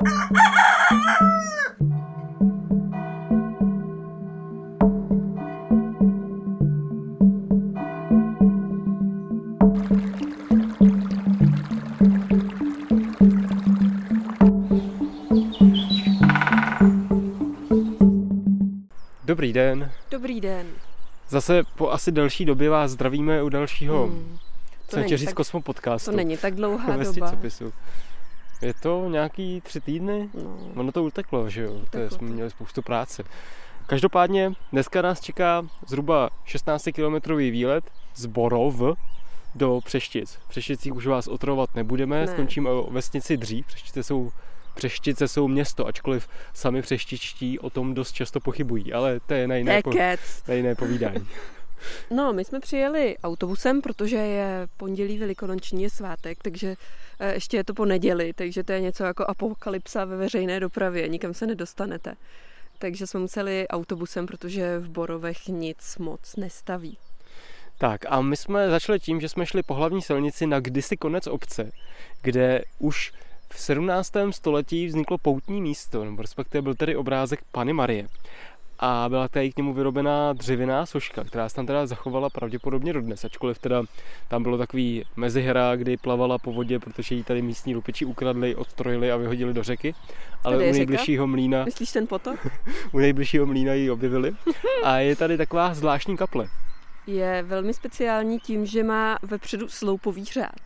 Dobrý den. Dobrý den. Zase po asi delší době vás zdravíme u dalšího hmm. To co není říct tak- Kosmo podcastu. To není tak dlouhá doba. Je to nějaký tři týdny? No, Ono to uteklo, že jo? To je, Uteklo jsme to. měli spoustu práce. Každopádně dneska nás čeká zhruba 16-kilometrový výlet z Borov do Přeštic. Přešticích už vás otravovat nebudeme, Ne. skončíme o vesnici dřív. Přeštice jsou, Přeštice jsou město, ačkoliv sami přeštičtí o tom dost často pochybují, ale to je na jiné, po, na jiné povídání. No, my jsme přijeli autobusem, protože je pondělí velikonoční je svátek, takže eh, ještě je to po neděli, takže to je něco jako apokalypsa ve veřejné dopravě, nikam se nedostanete. Takže jsme museli autobusem, protože v Borovech nic moc nestaví. Tak a my jsme začali tím, že jsme šli po hlavní silnici na kdysi konec obce, kde už v 17. století vzniklo poutní místo, nebo respektive byl tady obrázek Pany Marie. A byla tady k němu vyrobená dřevěná soška, která se tam teda zachovala pravděpodobně dodnes, ačkoliv teda tam bylo takový mezihra, kdy plavala po vodě, protože ji tady místní lupiči ukradli, odstrojili a vyhodili do řeky. Ale u řeka? nejbližšího mlína, Myslíš ten potok? u nejbližšího mlína ji objevili. A je tady taková zvláštní kaple. Je velmi speciální tím, že má vepředu sloupový řád.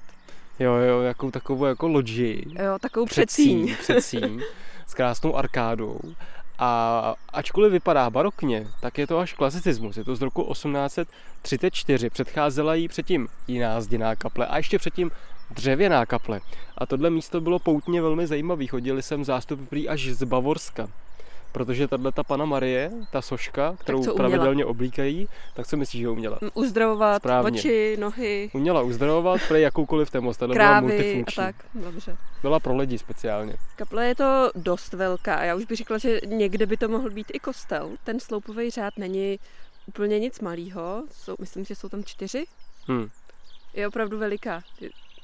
Jo, jo, jakou takovou jako loďi. Jo, takovou předsíň. předsíň s krásnou arkádou. A ačkoliv vypadá barokně, tak je to až klasicismus. Je to z roku 1834. Předcházela jí předtím jiná zděná kaple a ještě předtím dřevěná kaple. A tohle místo bylo poutně velmi zajímavé. Chodili sem zástupy prý až z Bavorska. Protože tahle ta pana Marie, ta soška, kterou uměla? pravidelně oblíkají, tak co myslíš, že uměla? Uzdravovat Správně. oči, nohy, Uměla uzdravovat, prej jakoukoliv temost, tahle byla krávy a multifunkční. tak. Dobře. Byla pro lidi speciálně. Kaple je to dost velká a já už bych řekla, že někde by to mohl být i kostel. Ten sloupový řád není úplně nic malýho, jsou, myslím, že jsou tam čtyři. Hm. Je opravdu veliká.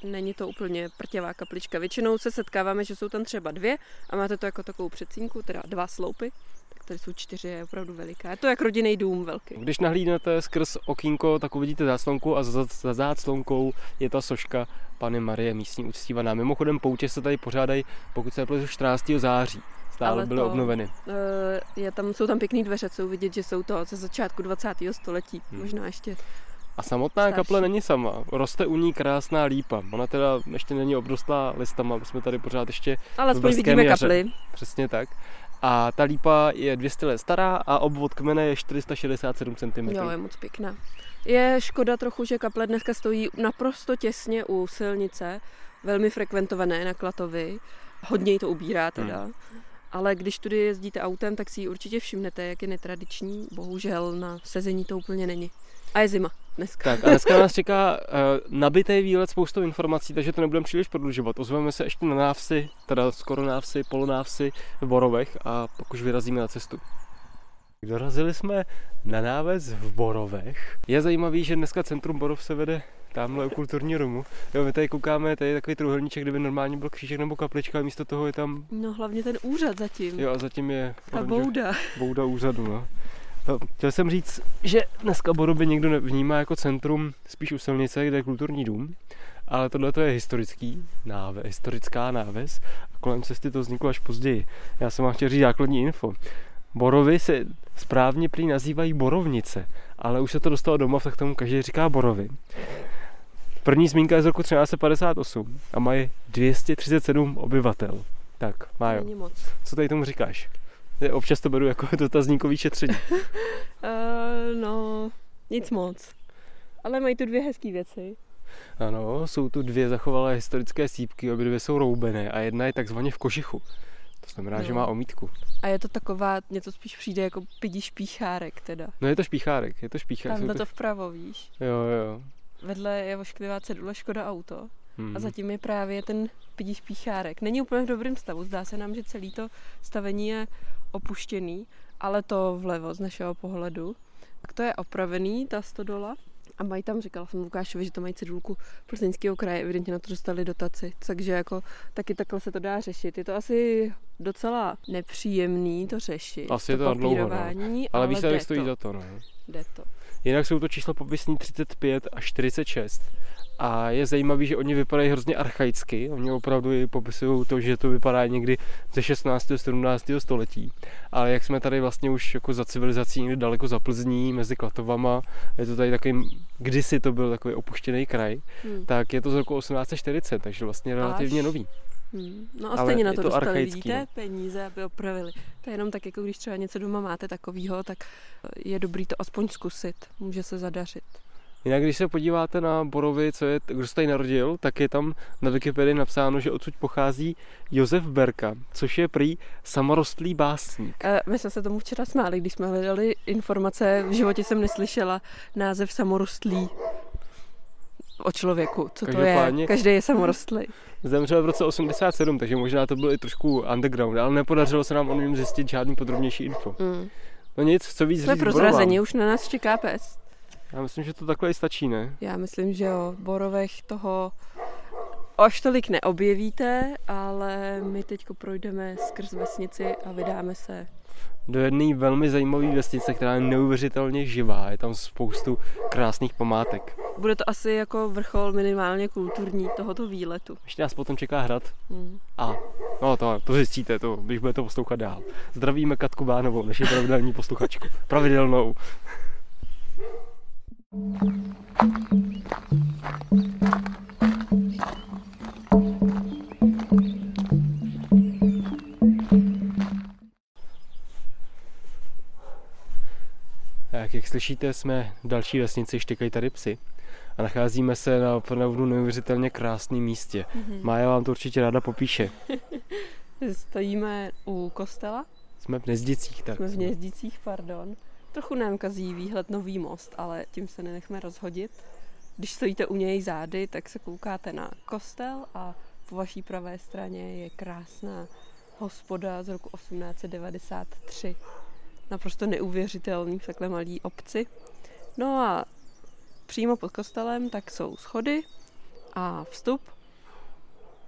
Není to úplně prťavá kaplička. Většinou se setkáváme, že jsou tam třeba dvě a máte to jako takovou předsínku, teda dva sloupy. Tak tady jsou čtyři, je opravdu veliká. Je to jak rodinný dům velký. Když nahlídnete skrz okýnko, tak uvidíte záclonku a za, za záclonkou je ta soška Pany Marie, místní uctívaná. Mimochodem poutě se tady pořádají, pokud se nepletu, 14. září. Stále Ale byly to- obnoveny. Eh, Je tam, jsou tam pěkný dveře, jsou vidět, že jsou to ze začátku 20. století. Hmm. Možná ještě. A samotná Starší. kaple není sama. Roste u ní krásná lípa. Ona teda ještě není obrostlá listama, my jsme tady pořád ještě Ale aspoň vidíme jaře. kapli. přesně tak. A ta lípa je 200 let stará a obvod kmene je 467 cm. Jo, je moc pěkná. Je škoda trochu, že kaple dneska stojí naprosto těsně u silnice, velmi frekventované na Klatovi. Hodně jí to ubírá teda. Ale když tudy jezdíte autem, tak si ji určitě všimnete, jak je netradiční. Bohužel na sezení to úplně není. A je zima dneska. Tak a dneska nás čeká uh, nabitý výlet spoustou informací, takže to nebudeme příliš prodlužovat. Ozveme se ještě na návsi, teda skoro návsi, polonávsi v Borovech a pak už vyrazíme na cestu. Dorazili jsme na náves v Borovech. Je zajímavý, že dneska centrum Borov se vede tamhle u kulturní rumu. Jo, my tady koukáme, tady je takový trůhelníček, kdyby normálně byl křížek nebo kaplička, a místo toho je tam, No hlavně ten úřad zatím. jo a zatím je Ta oranže- bouda. bouda úřadu. No. No, Chtěl jsem říct, že dneska Borovy někdo vnímá jako centrum spíš u silnice, kde je kulturní dům, ale tohle je historický náve, historická náves a kolem cesty to vzniklo až později. Já jsem vám chtěl říct základní info. Borovy se správně prý nazývají borovnice, ale už se to dostalo doma, tak tomu každý říká borovy. První zmínka je z roku 1358 a mají 237 obyvatel. Tak, Májo, co tady tomu říkáš? Občas to beru jako dotazníkový šetření. Uh, no, nic moc. Ale mají tu dvě hezké věci. Ano, jsou tu dvě zachovalé historické sípky, obě dvě jsou roubené a jedna je takzvaně v kožichu. To znamená, No. že má omítku. A je to taková, mně to spíš přijde jako pidi špíchárek teda. No je to špíchárek, je to špíchárek. Tam na to vpravo, víš. Jo, jo. Vedle je ošklivá cedule Škoda Auto Hmm. a zatím je právě ten pidi špíchárek. Není úplně v dobrém stavu, zdá se nám, že celý to stavení je opuštěný, ale to vlevo z našeho pohledu. Tak to je opravený, ta stodola. A mají tam, říkala jsem Lukášovi, že to mají cedulku plzeňského kraje, evidentně na to dostali dotaci, takže jako taky takhle se to dá řešit. Je to asi docela nepříjemný to řešit. Asi je to na dlouho, no. Ale ale výsledek stojí to. za to, no. Jde to. Jinak jsou to čísla popisní 35 a 46. A je zajímavý, že oni vypadají hrozně archaicky. Oni opravdu i popisují to, že to vypadá někdy ze 16. 17. století. Ale jak jsme tady vlastně už jako za civilizací někdy daleko za Plzní, mezi Klatovama, je to tady takový, kdysi to byl takový opuštěný kraj, Hmm. tak je to z roku 1840, takže vlastně relativně Až. nový. Hmm. No a Ale stejně na je to, to dostali, archaický, vidíte, no. peníze, aby opravili. To je jenom tak, jako když třeba něco doma máte takového, tak je dobrý to aspoň zkusit. Může se zadařit. Jinak když se podíváte na Borovi, co je, kdo se tady narodil, tak je tam na Wikipedii napsáno, že odsud pochází Josef Berka, což je prý samorostlý básník. Eh, My jsme se tomu včera smáli, když jsme hledali informace. V životě jsem neslyšela název samorostlý o člověku. Co to je? Každý je samorostlý. Zemřel v roce 87, takže možná to byl i trošku underground, ale nepodařilo se nám o něm zjistit žádný podrobnější info. Mm. No nic, co víc Jsme Borovám. už na nás čeká pes. Já myslím, že to takhle i stačí, ne? Já myslím, že o Borovech toho až tolik neobjevíte, ale my teď projdeme skrz vesnici a vydáme se. Do jedné velmi zajímavé vesnice, která je neuvěřitelně živá. Je tam spoustu krásných památek. Bude to asi jako vrchol minimálně kulturní tohoto výletu. Ještě nás potom čeká hrad. Hmm. A, no to, to zjistíte, to, když budete poslouchat dál. Zdravíme Katku Bánovou, naši pravidelní posluchačku. Pravidelnou. Tak, jak slyšíte, jsme v další vesnici Štěkají tady psy. A nacházíme se na opravdu neuvěřitelně krásném místě. Mhm. Mája vám to určitě ráda popíše. Stojíme u kostela, Jsme v Nezdicích, tak. jsme v Hnězdicích, pardon. Trochu nám kazí výhled nový most, ale tím se nenechme rozhodit. Když stojíte u něj zády, tak se koukáte na kostel a po vaší pravé straně je krásná hospoda z roku 1893. Naprosto neuvěřitelný v takhle malý obci. No a přímo pod kostelem tak jsou schody a vstup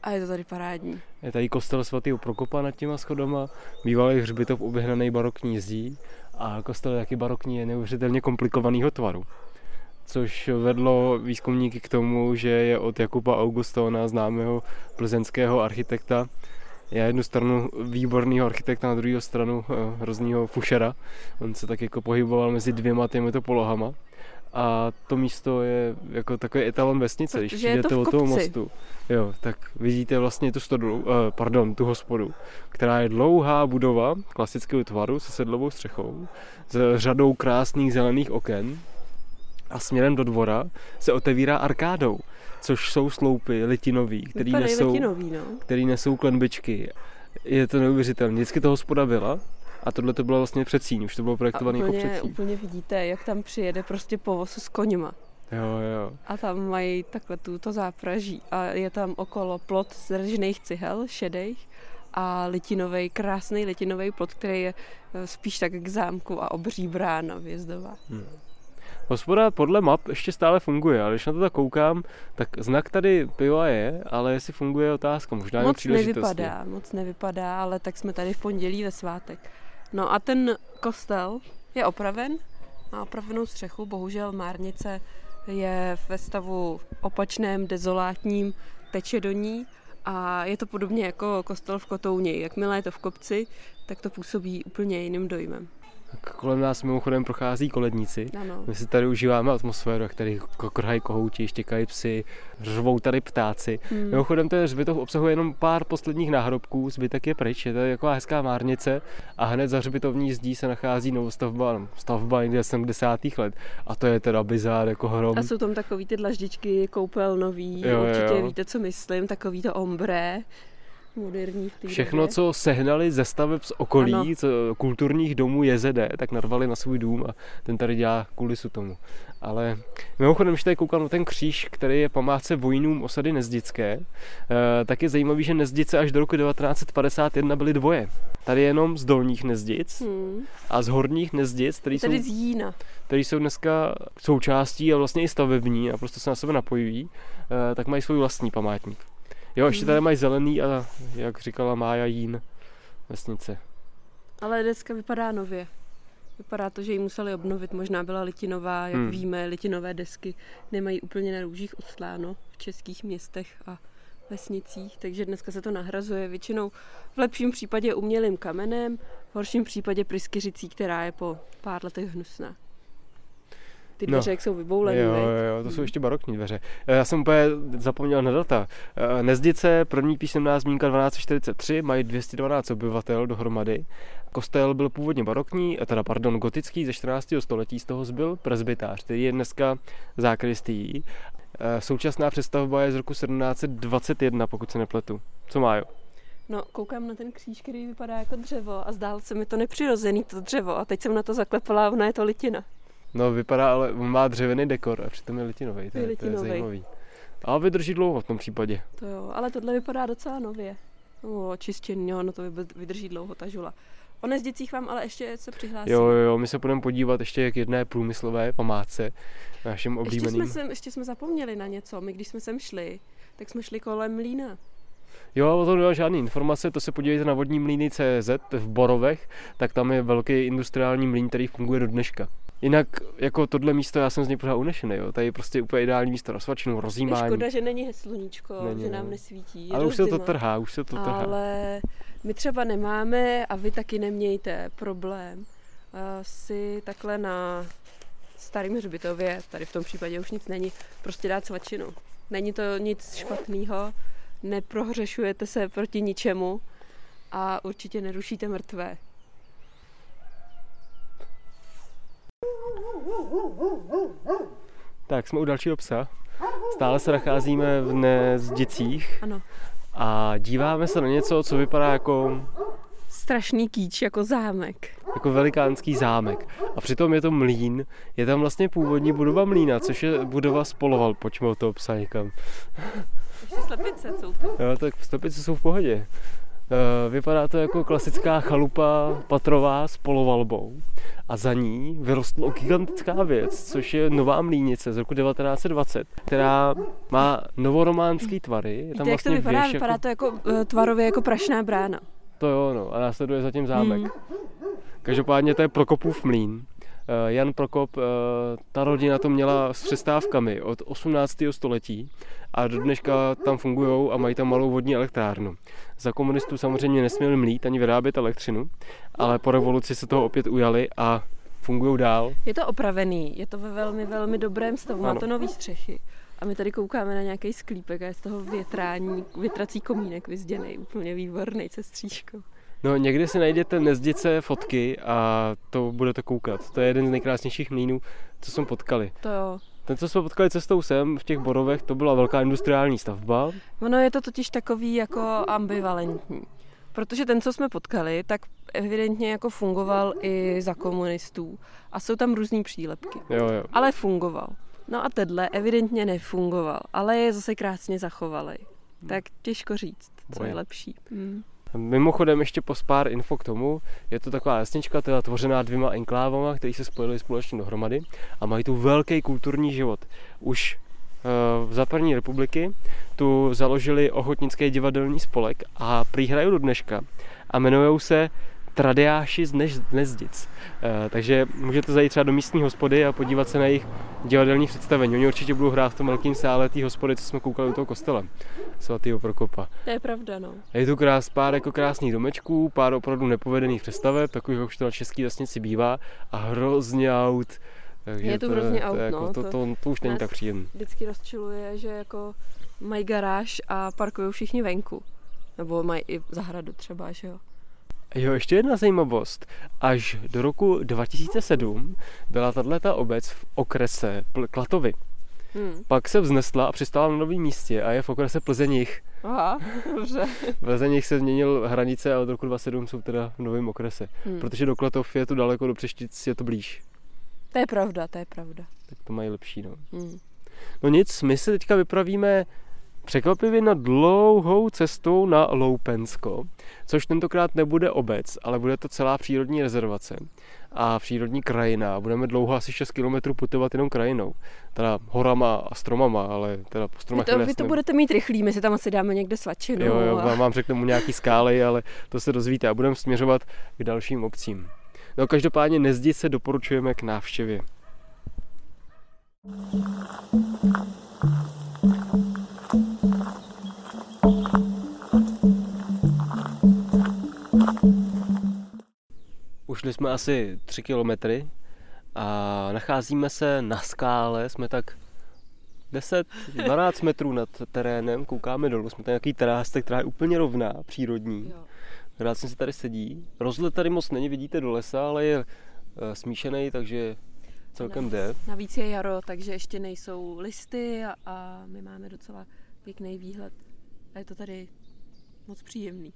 a je to tady parádní. Je tady kostel svatého Prokopa nad těma schodama, bývalý hřbitov uběhnaný barokní zdí a kostel je taky barokní je neuvěřitelně komplikovaného tvaru. Což vedlo výzkumníky k tomu, že je od Jakuba Augustona, známého plzeňského architekta, na jednu stranu výborného architekta, na druhou stranu eh, hroznýho fušera. On se tak jako pohyboval mezi dvěma těmito polohama. A to místo je jako takový etalon vesnice, když Protože to přijdete v od toho mostu. Jo, tak vidíte vlastně tu stodolu, eh, pardon, tu hospodu, která je dlouhá budova klasického tvaru se sedlovou střechou, s řadou krásných zelených oken a směrem do dvora se otevírá arkádou, což jsou sloupy litinový, který Vypadají nesou, letinový, no. který nesou klenbičky. Je to neuvěřitelné. Vždycky to hospoda byla a tohle to bylo vlastně předsíň, už to bylo projektované jako úplně, předsíň. úplně vidíte, jak tam přijede prostě povoz s koněma. Jo, jo. A tam mají takhle tuto zápraží. A je tam okolo plot z ržných cihel, šedejch, a litinový, krásný litinový plot, který je eh, spíš tak k zámku a obří brána vjezdová. Hmm. Hospoda podle map ještě stále funguje, ale když na to tak koukám, tak znak tady piva je, ale jestli funguje je otázka, možná jenom Moc nevypadá, moc nevypadá, ale tak jsme tady v pondělí ve svátek. No a ten kostel je opraven, má opravenou střechu, bohužel márnice je ve stavu opačném, dezolátním, teče do ní a je to podobně jako kostel v Kotouně. Jakmile je to v kopci, tak to působí úplně jiným dojmem. Kolem nás mimochodem prochází koledníci. Ano. My si tady užíváme atmosféru, jak tady krhají kohouti, štěkají psy, řvou tady ptáci. Hmm. Mimochodem ten hřbitov obsahuje jenom pár posledních náhrobků, zbytek je pryč, je to taková hezká márnice a hned za hřbitovní zdí se nachází novostavba, no, stavba někde z 70. let a to je teda bizár jako hrom. A jsou tam takový ty dlaždičky koupelnový, Jo, jo, určitě jo. víte, co myslím, takový to ombre. Moderní v Všechno, době. co sehnali ze staveb z okolí, Ano. co, kulturních domů JZD, tak narvali na svůj dům a ten tady dělá kulisu tomu. Ale mimochodem, když tady koukám na ten kříž, který je památce vojnům osady Nezdické, eh, tak je zajímavý, že Nezdice až do roku 1951 byly dvoje. Tady jenom z dolních Nezdic Hmm. a z horních Nezdic, které jsou, Tady z Jína. který jsou dneska součástí a vlastně i stavební a prostě se na sebe napojují, eh, tak mají svůj vlastní památník. Jo, ještě tady mají zelený a, jak říkala Mája Jín, vesnice. Ale dneska vypadá nově. Vypadá to, že ji museli obnovit. Možná byla litinová, jak Hmm. víme, litinové desky nemají úplně na růžích ostláno v českých městech a vesnicích, takže dneska se to nahrazuje většinou v lepším případě umělým kamenem, v horším případě pryskyřicí, která je po pár letech hnusná. Ty No. dveře, jak jsou vyboulené, Jo, jo, jo, to jsou Hmm. ještě barokní dveře. Eh, Já jsem úplně zapomněl na data. Eh, Nezdice, první písemná zmínka 1243, mají 212 obyvatel dohromady. Kostel byl původně barokní, eh, teda pardon, gotický ze 14. století, z toho zbyl presbytář, který je dneska zákristií. Eh, Současná přestavba je z roku 1721, pokud se nepletu. Co má jo? No, koukám na ten kříž, který vypadá jako dřevo a zdálo se mi to nepřirozený, to dřevo. A teď jsem na to zaklepala a ona je to litina. No vypadá, ale on má dřevěný dekor a přitom je litinový, to, Je je, to je zajímavý. A vydrží dlouho v tom případě. To jo, ale tohle vypadá docela nově. O, čistěný, jo, no to vy- vydrží dlouho ta žula. O nezděcích vám ale ještě se přihlásím. Jo, jo, jo, my se budeme podívat ještě k jedné průmyslové památce, našim ještě, oblíbeným. jsme sem, ještě jsme zapomněli na něco. My když jsme sem šli, tak jsme šli kolem mlína. Jo, o tom nemám žádné informace, to se podívejte na vodní mlýny CZ v Borovech, tak tam je velký industriální mlýn, který funguje do dneška. Jinak jako tohle místo, já jsem z něj pořád unešený, jo. Tady je prostě úplně ideální místo na svačinu, Je rozjímání. škoda, že není sluníčko, Není, že nám nesvítí. Je Ale už se to trhá, už se to trhá. Ale my třeba nemáme a vy taky nemějte problém eh, si takhle na starém hřbitově, tady v tom případě už nic není, prostě dát svačinu. Není to nic špatného, neprohřešujete se proti ničemu a určitě nerušíte mrtvé. Tak, jsme u dalšího psa. Stále se nacházíme v Nezdicích Ano, a díváme se na něco, co vypadá jako, strašný kýč jako zámek. jako velikánský zámek. A přitom je to mlín. Je tam vlastně původní budova mlína, což je budova spoloval. Pojďme od toho psa někam. Ještě slepice jsou tu. Jo, tak stepice jsou v pohodě. Eh, Vypadá to jako klasická chalupa patrová s polovalbou a za ní vyrostla gigantická věc, což je nová mlínice z roku 1920, která má novorománský tvary. Je Víte, tam jak vlastně to vypadá? věž Vypadá jako... to jako eh, tvarově jako prašná brána. To jo, no, a následuje zatím zámek. Hmm. Každopádně to je Prokopův mlín. Eh, Jan Prokop, eh, ta rodina to měla s přestávkami od 18. století a do dneška tam fungují a mají tam malou vodní elektrárnu. Za komunistů samozřejmě nesměli mlít ani vyrábět elektřinu, ale po revoluci se toho opět ujali a fungují dál. Je to opravený, je to ve velmi, velmi dobrém stavu, má to nový střechy. A my tady koukáme na nějaký sklípek a je z toho větrání, větrací komínek vyzděný, úplně výborný se střížkou. No někdy si najděte nezdice fotky a to budete koukat. To je jeden z nejkrásnějších mlínů, co jsme potkali. To jo. Ten, co jsme potkali cestou sem v těch Borovech, to byla velká industriální stavba. Ono je to totiž takový jako ambivalentní. Protože ten, co jsme potkali, tak evidentně jako fungoval i za komunistů. A jsou tam různý přílepky. Jo, jo. Ale fungoval. No a tenhle evidentně nefungoval, ale je zase krásně zachovalý. Tak těžko říct, co je Boje. lepší. Hmm. Mimochodem ještě po pár info k tomu, je to taková jasnička, teda tvořená dvěma enklávama, které se spojily společně dohromady a mají tu velký kulturní život. Už eh, za první republiky tu založili ochotnický divadelní spolek a prý hrajou do dneška a jmenují se Tradiáši z Než- Nezdic. Eh, takže můžete zajít třeba do místní hospody a podívat se na jejich divadelní představení. Oni určitě budou hrát v tom velkém sále té hospody, co jsme koukali u toho kostela svatého Prokopa. To je pravda, no. A Je tu krás, pár jako krásných domečků, pár opravdu nepovedených přestaveb, takových, už to na český vesnici bývá, a hrozně aut. Takže Je tu to, hrozně to, aut, jako, no, to, to to, to, už není tak příjemné. Vždycky rozčiluje, že jako mají garáž a parkují všichni venku. Nebo mají i zahradu třeba, že jo. Jo, ještě jedna zajímavost. Až do roku 2007 byla tato obec v okrese Pl- Klatovy. Hmm. Pak se vznesla a přistála na novém místě a je v okrese Plzeňich. Aha, dobře. V Plzeňich se změnil hranice a od roku 27 jsou teda v novém okrese. Hmm. Protože do Klatov je to daleko, do Přeštic je to blíž. To je pravda, to je pravda. Tak to mají lepší, no. Hmm. No nic, my se teďka vypravíme překvapivě na dlouhou cestou na Loupensko, což tentokrát nebude obec, ale bude to celá přírodní rezervace a přírodní krajina. Budeme dlouho asi 6 km putovat jenom krajinou. Teda horama a stromama, ale teda po Vy stromech to, vy to budete mít rychlý, my si tam asi dáme někde svačinu. Jo, jo, a... vám, vám řeknu mu nějaký skály, ale to se dozvíte a budeme směřovat k dalším obcím. No každopádně nezdi se doporučujeme k návštěvě. Ušli jsme asi 3 kilometry a nacházíme se na skále, jsme tak 10-12 metrů nad terénem, koukáme dolů, jsme tady nějaký terásce, která je úplně rovná, přírodní. Krásně se tady sedí. Rozhled tady moc není, vidíte do lesa, ale je eh, smíšený, takže celkem jde. Navíc je jaro, takže ještě nejsou listy a, a my máme docela pěkný výhled. A je to tady moc příjemný.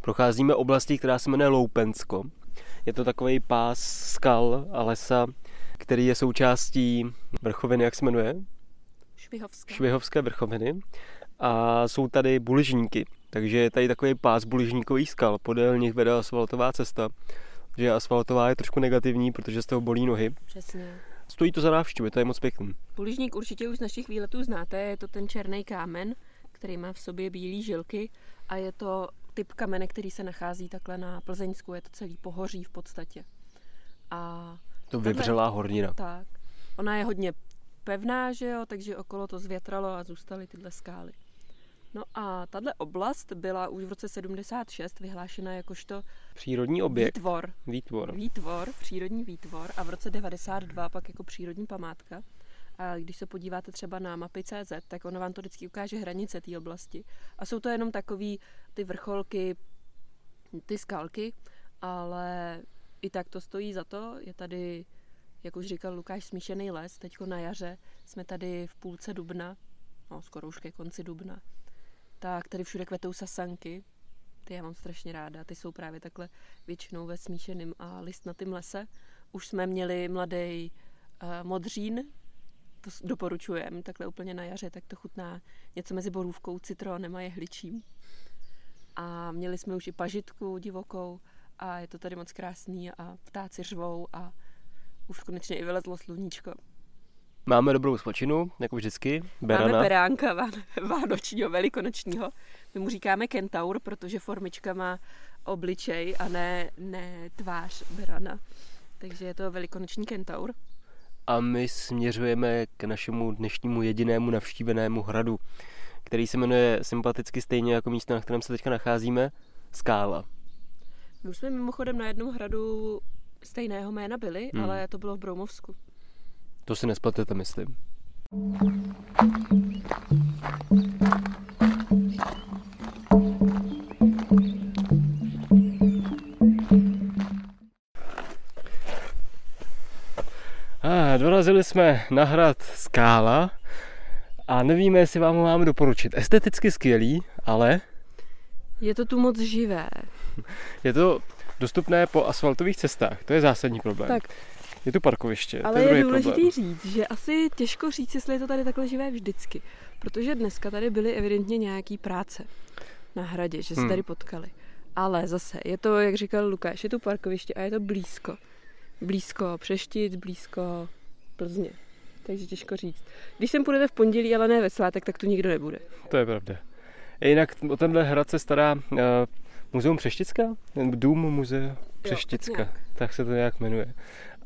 Procházíme oblastí, která se jmenuje Loupensko. Je to takový pás skal a lesa, který je součástí vrchoviny, jak se jmenuje? Švihovská. Švihovské vrchoviny. A jsou tady buližníky. Takže je tady takový pás buližníkových skal. Podél nich vede asfaltová cesta. Že asfaltová je trošku negativní, protože z toho bolí nohy. Přesně. Stojí to za návštěvu, to je moc pěkný. Puližník určitě už z našich výletů znáte, je to ten černý kámen, který má v sobě bílé žilky a je to typ kamene, který se nachází takhle na Plzeňsku, je to celý pohoří v podstatě. A To vyvřelá hornina. tak, ona je hodně pevná, že jo, takže okolo to zvětralo a zůstaly tyhle skály. No a tahle oblast byla už v roce 76 vyhlášena jakožto Přírodní objekt, výtvor. výtvor. Výtvor, přírodní výtvor a v roce 92 pak jako přírodní památka. A když se podíváte třeba na mapy CZ, tak ono vám to vždycky ukáže hranice té oblasti. A jsou to jenom takový ty vrcholky, ty skalky, ale i tak to stojí za to. Je tady, jak už říkal Lukáš, smíšený les. Teďko na jaře jsme tady v půlce dubna, no skoro už ke konci dubna. Tak tady všude kvetou sasanky, ty já mám strašně ráda. Ty jsou právě takhle většinou ve smíšeném a listnatém lese. Už jsme měli mladý uh, modřín, to doporučujem, takhle úplně na jaře, tak to chutná něco mezi borůvkou, citronem a jehličím. A měli jsme už i pažitku divokou a je to tady moc krásný a ptáci řvou a už konečně i vylezlo sluníčko. Máme dobrou svačinu, jako vždycky, berana. Máme beránka ván- vánočního, velikonočního. My mu říkáme kentaur, protože formička má obličej a ne, ne tvář berana. Takže je to velikonoční kentaur. A my směřujeme k našemu dnešnímu jedinému navštívenému hradu, který se jmenuje sympaticky stejně jako místo, na kterém se teďka nacházíme, Skála. My už jsme mimochodem na jednom hradu stejného jména byli, Hmm. ale to bylo v Broumovsku. To si nespletete, myslím. Dorazili jsme na hrad Skála a nevíme, jestli vám ho máme doporučit. Esteticky skvělý, ale Je to tu moc živé. je to dostupné po asfaltových cestách. To je zásadní problém. Tak. Je tu parkoviště. to Ale je, je druhý důležité problém. říct, že asi těžko říct, jestli je to tady takhle živé vždycky. Protože dneska tady byly evidentně nějaký práce na hradě, že se Hmm. tady potkali. Ale zase, je to, jak říkal Lukáš, je tu parkoviště a je to blízko. Blízko Přeštic, blízko Plzně. Takže těžko říct. Když sem půjdete v pondělí, ale ne ve svátek, tak tu nikdo nebude. To je pravda. Jinak o tenhle hrad se stará uh, Muzeum Přeštická? Dům muzea Přešticka, nějak. tak se to nějak jmenuje.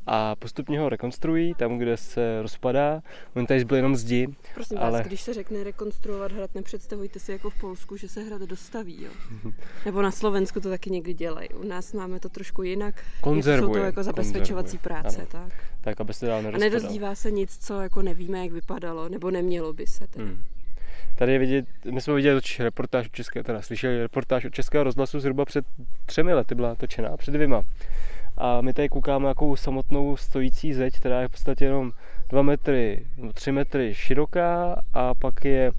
A postupně ho rekonstruují tam, kde se rozpadá. On tady zbyl jenom zdi. Prosím Ale- vás, když se řekne rekonstruovat hrad, nepředstavujte si jako v Polsku, že se hrad dostaví. Jo? Nebo na Slovensku to taky někdy dělají. U nás máme to trošku jinak. Konzervuje. Jsou to jako zabezpečovací konzervuje. práce. Ano, Tak. tak, aby se dál A nerozpadal. nedozdívá se nic, co jako nevíme, jak vypadalo, nebo nemělo by se. Teda. Hmm. Tady je vidět, my jsme viděli reportáž od České, teda slyšeli reportáž od Českého rozhlasu zhruba před třemi lety byla točená, před dvěma. A my tady koukáme jakou samotnou stojící zeď, která je v podstatě jenom 2 metry, 3 metry široká a pak je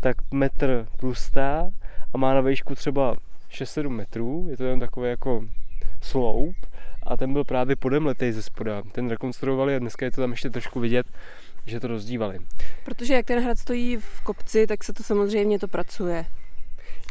tak metr tlustá a má na výšku třeba 6-7 metrů. Je to jen takový jako sloup a ten byl právě podemletej ze spoda. Ten rekonstruovali a dneska je to tam ještě trošku vidět, že to rozdívali. Protože jak ten hrad stojí v kopci, tak se to samozřejmě to pracuje.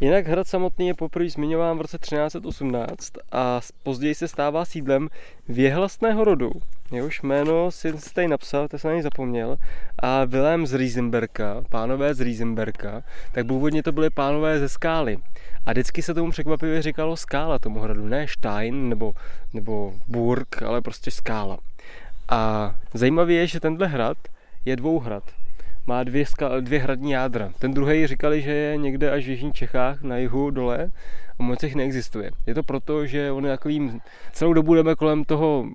Jinak hrad samotný je poprvé zmiňován v roce 1318 a později se stává sídlem věhlastného rodu. Jehož jméno si tady napsal, to jsem na něj zapomněl. A Vilém z Riesenberka, pánové z Riesenberka, tak původně to byly pánové ze skály. A vždycky se tomu překvapivě říkalo skála tomu hradu, ne Stein nebo, nebo Burg, ale prostě skála. A zajímavé je, že tenhle hrad je dvouhrad má dvě, ska, dvě hradní jádra. Ten druhý říkali, že je někde až v Jižních Čechách, na jihu dole a moc jich neexistuje. Je to proto, že on je takovým, celou dobu jdeme kolem toho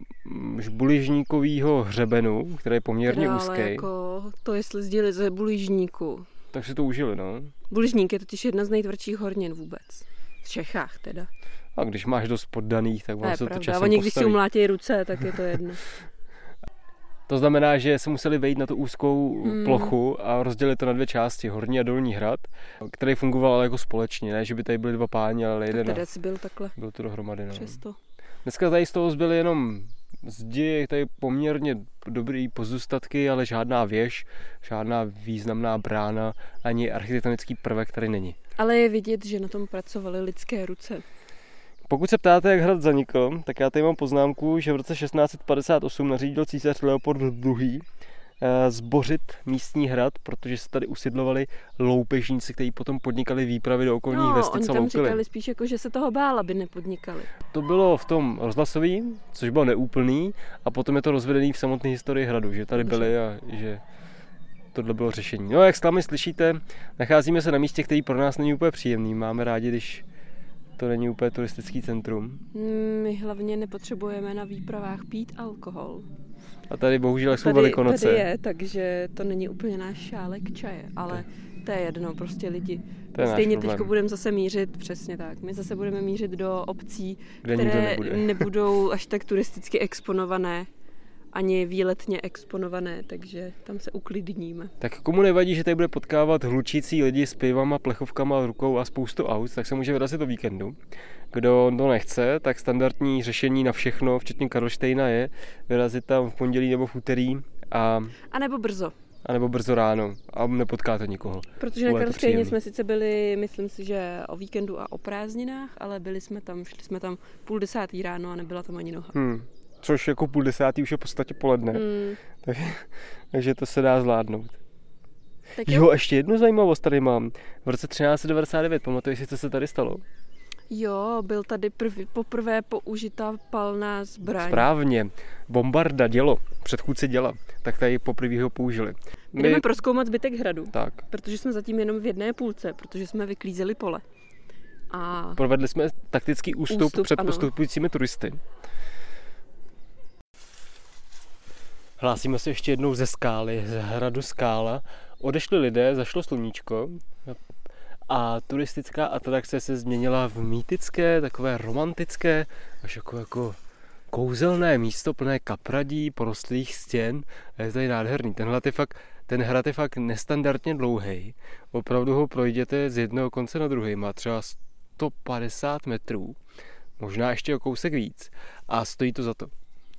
buližníkového hřebenu, který je poměrně Teda, úzký. jako to jestli sdělili ze buližníku. Tak si to užili, no. Buližník je totiž jedna z nejtvrdších hornin vůbec. V Čechách teda. A když máš dost poddaných, tak To on je se to pravda. časem Oni když si postaví. umlátí ruce, tak je to jedno. To znamená, že se museli vejít na tu úzkou Hmm. plochu a rozdělit to na dvě části, horní a dolní hrad, který fungoval ale jako společně, ne, že by tady byli dva páni, ale jeden si byl takhle byl to dohromady. No. přesto. Dneska tady z toho zbyly jenom zdi, tady poměrně dobrý pozůstatky, ale žádná věž, žádná významná brána, ani architektonický prvek tady není. Ale je vidět, že na tom pracovaly lidské ruce. Pokud se ptáte, jak hrad zanikl, tak já tady mám poznámku, že v roce 1658 nařídil císař Leopold II. eh, zbořit místní hrad, protože se tady usidlovali loupežníci, kteří potom podnikali výpravy do okolních No, vestic oni a tam loupili. říkali spíš jako, že se toho bál, aby nepodnikali. To bylo v tom rozhlasovým, což bylo neúplný, a potom je to rozvedený v samotné historii hradu, že tady byli a že tohle bylo řešení. No jak sami slyšíte, nacházíme se na místě, který pro nás není úplně příjemný. Máme rádi, když to není úplně turistický centrum. Mm, My hlavně nepotřebujeme na výpravách pít alkohol. A tady bohužel jsou Tady, velikonoce. tady je, takže to není úplně náš šálek čaje, ale to je jedno, prostě lidi. To je Stejně teď budeme zase mířit, přesně tak. My zase budeme mířit do obcí, Kde které nebude. nebudou až tak turisticky exponované, ani výletně exponované, takže tam se uklidníme. Tak komu nevadí, že tady bude potkávat hlučící lidi s pivama, plechovkama, rukou a spoustu aut, tak se může vyrazit o víkendu. Kdo to nechce, tak standardní řešení na všechno, včetně Karlštejna, je vyrazit tam v pondělí nebo v úterý a, A nebo brzo, a nebo brzo ráno a nepotkáte nikoho. protože na Bude Karlštejně jsme sice byli, myslím si, že o víkendu a o prázdninách, ale byli jsme tam, šli jsme tam půl desátý ráno a nebyla tam ani noha. Hmm. Což jako půl desátý už je v podstatě poledne, Hmm, takže to se dá zvládnout. tak jo. Jo, ještě jednu zajímavost tady mám. V roce 1399, pamatuješ si, co se tady stalo? jo, byl tady prv, poprvé použitá palná zbraň. Správně. Bombarda, dělo, předchůdce děla, tak tady poprvé ho použili. My, Jdeme proskoumat zbytek hradu, tak, protože jsme zatím jenom v jedné půlce, protože jsme vyklízeli pole. A provedli jsme taktický ústup, Ústup, před ano. postupujícími turisty. Hlásíme se ještě jednou ze skály, z hradu Skála. Odešli lidé, zašlo sluníčko a turistická atrakce se změnila v mýtické, takové romantické, až jako, jako kouzelné místo plné kapradí, porostlých stěn. A je tady nádherný. Tenhle je fakt, ten hrad je fakt nestandardně dlouhý. Opravdu ho projděte z jednoho konce na druhý. Má třeba 150 metrů, možná ještě o kousek víc. A stojí to za to.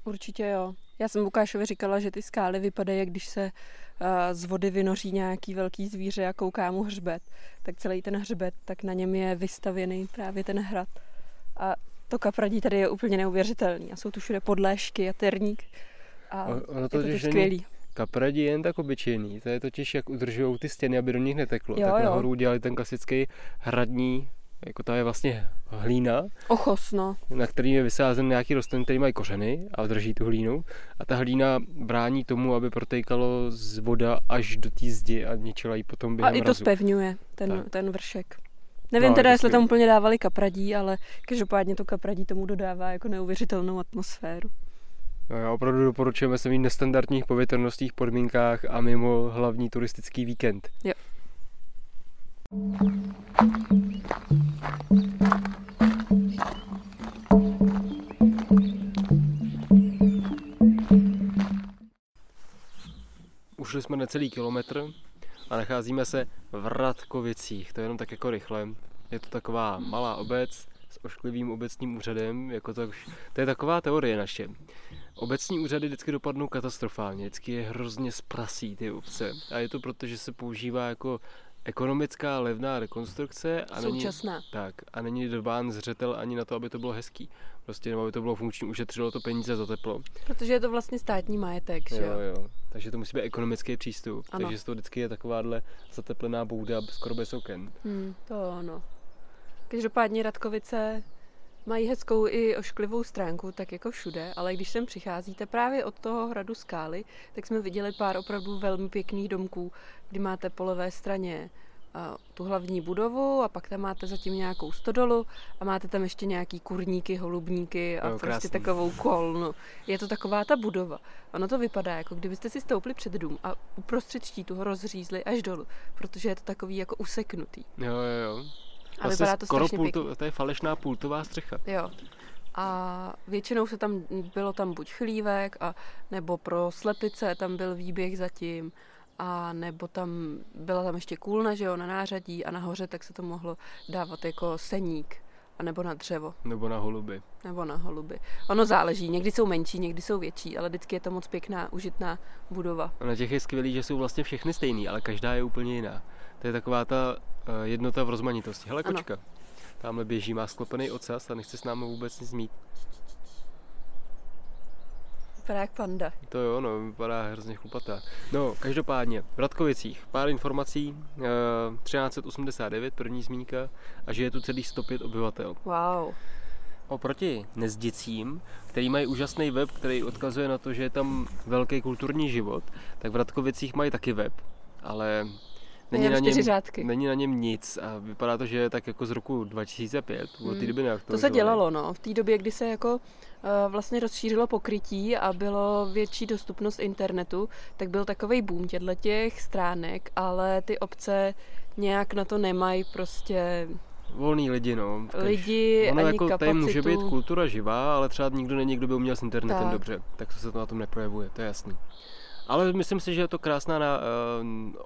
určitě jo. Já jsem Lukášovi říkala, že ty skály vypadají, jak když se uh, z vody vynoří nějaký velký zvíře a kouká mu hřbet. Tak celý ten hřbet, tak na něm je vystavěný právě ten hrad. A to kapradí tady je úplně neuvěřitelný. A jsou tu všude podléžky a terník. A ono je to to teď není- skvělý. Kapradí je jen tak obyčejný, to je totiž jak udržují ty stěny, aby do nich neteklo. Jo, tak jo. nahoru udělali ten klasický hradní, jako ta je vlastně hlína, Ochos, no. na který je vysázen nějaký rostliny, které mají kořeny a drží tu hlínu. A ta hlína brání tomu, aby protékalo z voda až do té zdi a ničila ji potom A během i to mrazu. spevňuje, ten, Tak. ten vršek. Nevím No, teda, je jestli tam úplně dávali kapradí, ale každopádně to kapradí tomu dodává jako neuvěřitelnou atmosféru. No, já opravdu doporučujeme se mít v nestandardních povětrnostních podmínkách a mimo hlavní turistický víkend. Jo. Ušli jsme necelý kilometr a nacházíme se v Radkovicích. To je jenom tak jako rychle. Je to taková malá obec s ošklivým obecním úřadem. Jako to, to je taková teorie naše. Obecní úřady vždycky dopadnou katastrofálně, vždycky je hrozně sprasí ty obce. A je to proto, že se používá jako ekonomická levná rekonstrukce a Současná. není, tak, a není dobán zřetel ani na to, aby to bylo hezký. Prostě nebo aby to bylo funkční, ušetřilo to peníze za teplo. Protože je to vlastně státní majetek, že jo? jo. Takže to musí být ekonomický přístup. Ano. Takže toho vždycky je takováhle zateplená bouda skoro bez oken. Hmm, to ano. Každopádně Radkovice mají hezkou i ošklivou stránku, tak jako všude, ale když sem přicházíte právě od toho hradu Skály, tak jsme viděli pár opravdu velmi pěkných domků, kdy máte po levé straně tu hlavní budovu a pak tam máte zatím nějakou stodolu a máte tam ještě nějaký kurníky, holubníky a Jo, prostě krásný. takovou kolnu. Je to taková ta budova. Ono to vypadá, jako kdybyste si stoupli před dům a uprostřed štítu ho rozřízli až dolů, protože je to takový jako useknutý. Jo, jo, jo. A vypadá to skoro pěkně. to je falešná pultová střecha. Jo. A většinou se tam, bylo tam buď chlívek, a, nebo pro slepice tam byl výběh zatím, a nebo tam byla tam ještě kůlna, že jo, na nářadí a nahoře tak se to mohlo dávat jako seník, a nebo na dřevo, Nebo na holuby. nebo na holuby. Ono záleží, někdy jsou menší, někdy jsou větší, ale vždycky je to moc pěkná, užitná budova. A na těch je skvělý, že jsou vlastně všechny stejný, ale každá je úplně jiná. To je taková ta jednota v rozmanitosti. Hele, Ano. kočka. Tamhle běží, má sklopený ocas a nechce s námi vůbec nic mít. Vypadá jak panda. To jo, no, vypadá hrozně chlupatá. No, každopádně, v Radkovicích, pár informací, uh, 1389, první zmínka, a že je tu celých 105 obyvatel. Wow. Oproti Nezdicím, který mají úžasný web, který odkazuje na to, že je tam velký kulturní život, tak v Radkovicích mají taky web, ale není na, něm, řádky. není na něm nic a vypadá to, že je tak jako z roku 2005, od té Hmm. doby To neaktualizovali. se dělalo, no. V té době, kdy se jako eh, vlastně rozšířilo pokrytí a bylo větší dostupnost internetu, tak byl takový boom těchto těch stránek, ale ty obce nějak na to nemají prostě Volný lidi, no. Kaž- lidi ono ani jako kapacitu. tady může být kultura živá, ale třeba nikdo není, kdo by uměl s internetem Tak. dobře, tak to se to na tom neprojevuje, to je jasný. Ale myslím si, že je to krásná na, uh,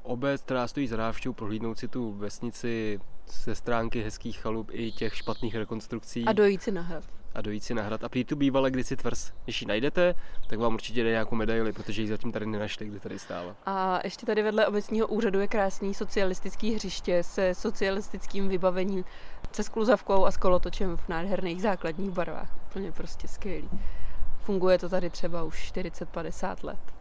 obec, která stojí za návštěvu, prohlídnout si tu vesnici ze stránky hezkých chalup i těch špatných rekonstrukcí A dojít si na hrad. a dojít si na hrad. A prý tu bývala kdysi tvrz. Když ji najdete, tak vám určitě jde nějakou medaili, protože ji zatím tady nenašli, kde tady stála. A ještě tady vedle obecního úřadu je krásný socialistický hřiště se socialistickým vybavením, se skluzavkou a s kolotočem v nádherných základních barvách. Úplně prostě skvělý. Funguje to tady třeba už 40-50 let.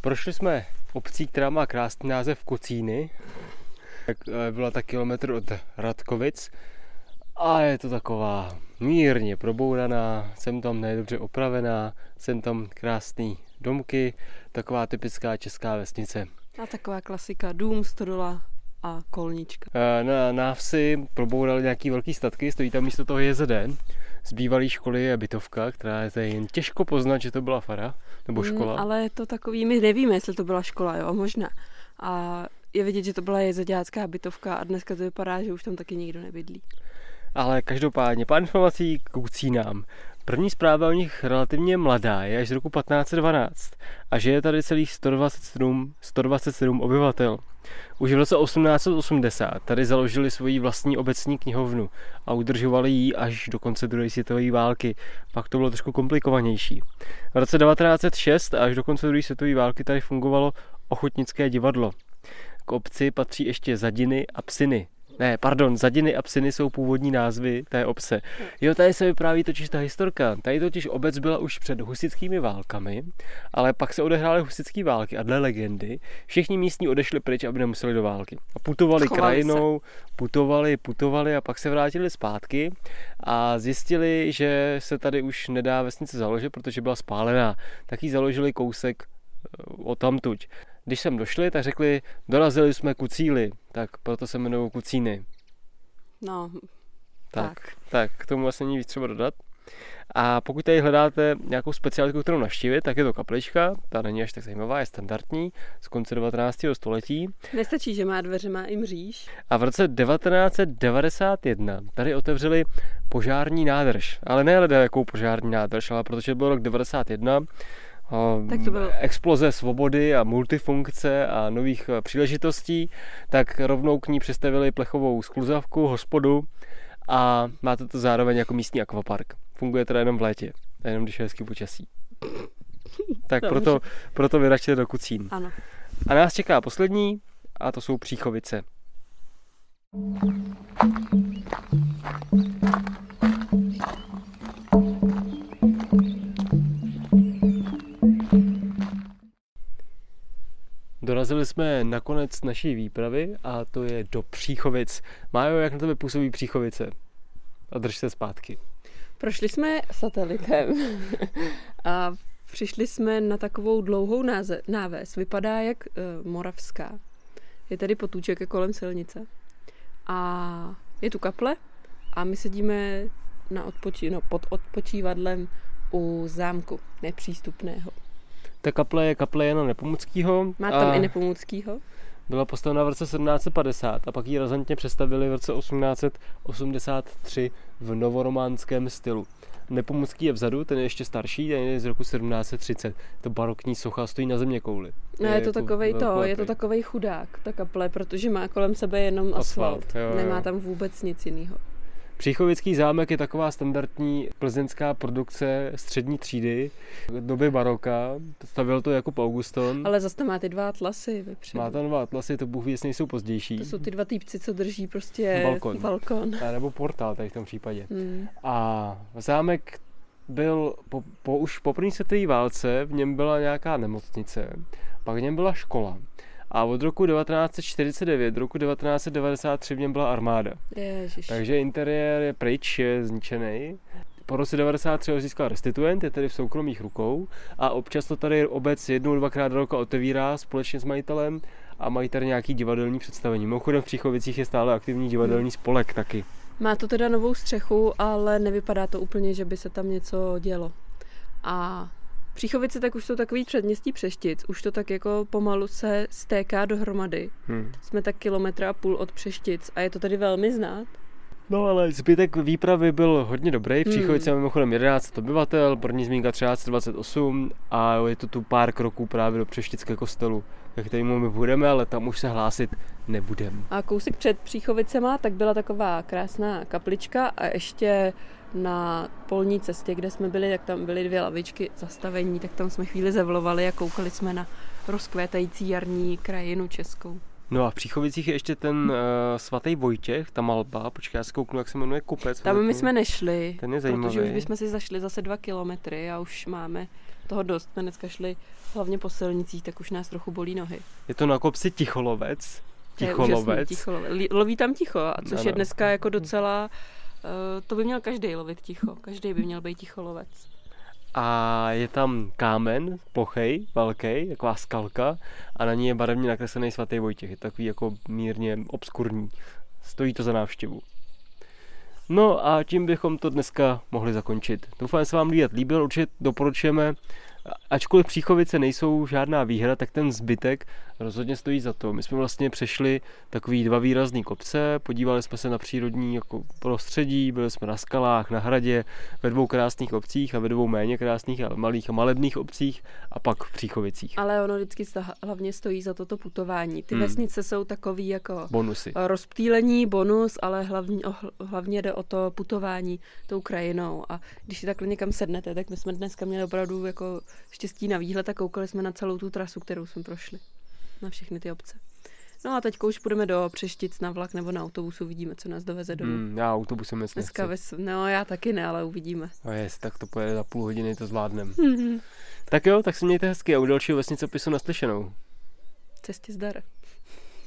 Prošli jsme obcí, která má krásný název Kocíny. Eh, byla tak kilometr od Radkovic. A je to taková mírně probouraná, jsem tam nedobře opravená, jsem tam krásný domky, taková typická česká vesnice. A taková klasika, dům, stodola a kolnička. Eh, Na návsi probourali nějaký velký statky, stojí tam místo toho JZD. Z bývalé školy je bytovka, která je tady jen těžko poznat, že to byla fara nebo škola. Mm, ale to takový, my nevíme, jestli to byla škola, jo, možná. A je vidět, že to byla jezeďácká bytovka a dneska to vypadá, že už tam taky nikdo nebydlí. Ale každopádně, pár informací k Kucínám. První zpráva o nich relativně mladá, je až z roku 1512 a že je tady celých 127, 127 obyvatel. Už v roce 1880 tady založili svoji vlastní obecní knihovnu a udržovali ji až do konce druhé světové války. Pak to bylo trošku komplikovanější. V roce 1906 až do konce druhé světové války tady fungovalo ochotnické divadlo. K obci patří ještě Zadiny a Psiny. Ne, pardon, Zadiny a Psiny jsou původní názvy té obce. Jo, tady se vypráví totiž ta historka. Tady totiž obec byla už před husickými válkami, ale pak se odehrály husické války a dle legendy všichni místní odešli pryč, aby nemuseli do války. A putovali Schovali krajinou, putovali, putovali a pak se vrátili zpátky a zjistili, že se tady už nedá vesnice založit, protože byla spálená. Tak ji založili kousek o tamtuť. Když sem došli, tak řekli, dorazili jsme ku cíli, tak proto se jmenují Kucíny. No, Tak, tak. tak k tomu asi není víc třeba dodat. A pokud tady hledáte nějakou specialitu, kterou navštívit, tak je to kaplička, ta není až tak zajímavá, je standardní, z konce 19. století. Nestačí, že má dveře, má i mříž. A v roce 1991 tady otevřeli požární nádrž, ale ne jakou požární nádrž, ale protože byl rok 91, tak to bylo... exploze svobody a multifunkce a nových eh, příležitostí, tak rovnou k ní přistavili plechovou skluzavku, hospodu a máte to zároveň jako místní akvapark. Funguje teda jenom v létě, jenom když je hezký počasí. Tak proto, proto vyračte do Kucín. Ano. A nás čeká poslední, a to jsou Příchovice. Dorazili jsme na konec naší výpravy a to je do Příchovic. Májo, jak na tebe působí Příchovice? A drž se zpátky. Prošli jsme satelitem a přišli jsme na takovou dlouhou náze, náves. Vypadá jak uh, Moravská. Je tady potůček kolem silnice. A je tu kaple a my sedíme na odpoči- no, pod odpočívadlem u zámku nepřístupného. Ta kaple je kaple Jana Nepomuckýho. Má tam i Nepomuckýho? Byla postavena v roce 1750 a pak ji razantně přestavili v roce 1883 v novorománském stylu. Nepomucký je vzadu, ten je ještě starší, ten je z roku 1730. To barokní socha stojí na země kouli. No, je, je to jako takovej to, je to takovej chudák, ta kaple, protože má kolem sebe jenom asfalt. asfalt jo, Nemá jo. tam vůbec nic jiného. Příchovický zámek je taková standardní plzeňská produkce střední třídy doby baroka. Stavil to jako Auguston. Ale zase tam má ty dva atlasy vepředu. Má tam dva atlasy, to Bůh věc nejsou pozdější. To jsou ty dva týpci, co drží prostě balkon. balkon. A nebo portál tady v tom případě. Hmm. A zámek byl po, po, už po první světové válce, v něm byla nějaká nemocnice, pak v něm byla škola. A od roku 1949 do roku 1993 v něm byla armáda. Ježiš. Takže interiér je pryč, je zničený. Po roce 93 ho získal restituent, je tedy v soukromých rukou a občas to tady obec jednou, dvakrát do roka otevírá společně s majitelem a mají tady nějaký divadelní představení. Mimochodem v Příchovicích je stále aktivní divadelní spolek taky. Má to teda novou střechu, ale nevypadá to úplně, že by se tam něco dělo. A Příchovice tak už jsou takový předměstí Přeštic, už to tak jako pomalu se stéká dohromady. Hmm. Jsme tak kilometra a půl od Přeštic a je to tady velmi znát. No ale zbytek výpravy byl hodně dobrý. V Příchovice hmm. mimochodem 11 obyvatel, první zmínka 1328 a je to tu pár kroků právě do Přeštického kostelu, jak tady my budeme, ale tam už se hlásit nebudeme. A kousek před Příchovicema tak byla taková krásná kaplička a ještě na polní cestě, kde jsme byli, tak tam byly dvě lavičky zastavení, tak tam jsme chvíli zevlovali a koukali jsme na rozkvétající jarní krajinu českou. No a v Příchovicích je ještě ten uh, svatý Vojtěch, ta malba, počkej, já si kouknu, jak se jmenuje Kupec. Tam my jsme nešli, ten je zajímavý. protože už bychom si zašli zase dva kilometry a už máme toho dost. My dneska šli hlavně po silnicích, tak už nás trochu bolí nohy. Je to na kopci Ticholovec. Ticholovec. Ticholovec. Loví tam ticho, a což no, no. je dneska jako docela Eh, to by měl každý lovit ticho. Každý by měl být ticholovec. A je tam kámen, pochej, velký, taková skalka a na ní je barevně nakreslený svatý Vojtěch. Je takový jako mírně obskurní. Stojí to za návštěvu. No a tím bychom to dneska mohli zakončit. Doufám, že se vám líbit líbil, určitě doporučujeme ačkoliv Příchovice nejsou žádná výhra, tak ten zbytek rozhodně stojí za to. My jsme vlastně přešli takový dva výrazný kopce, podívali jsme se na přírodní jako prostředí, byli jsme na skalách, na hradě, ve dvou krásných obcích a ve dvou méně krásných a malých a malebných obcích a pak v Příchovicích. Ale ono vždycky hlavně stojí za toto putování. Ty hmm. vesnice jsou takový jako bonusy. rozptýlení, bonus, ale hlavně, hlavně jde o to putování tou krajinou. A když si takhle někam sednete, tak my jsme dneska měli opravdu jako štěstí na výhled a koukali jsme na celou tu trasu, kterou jsme prošli. Na všechny ty obce. No a teď už půjdeme do Přeštic na vlak nebo na autobusu, uvidíme, co nás doveze domů. Hmm, já autobusem nic Dneska ves... No já taky ne, ale uvidíme. No jest, tak to pojede za půl hodiny, to zvládnem. Mm-hmm. Tak jo, tak se mějte hezky a u dalšího vesnice pisu naslyšenou. Cestě zdar.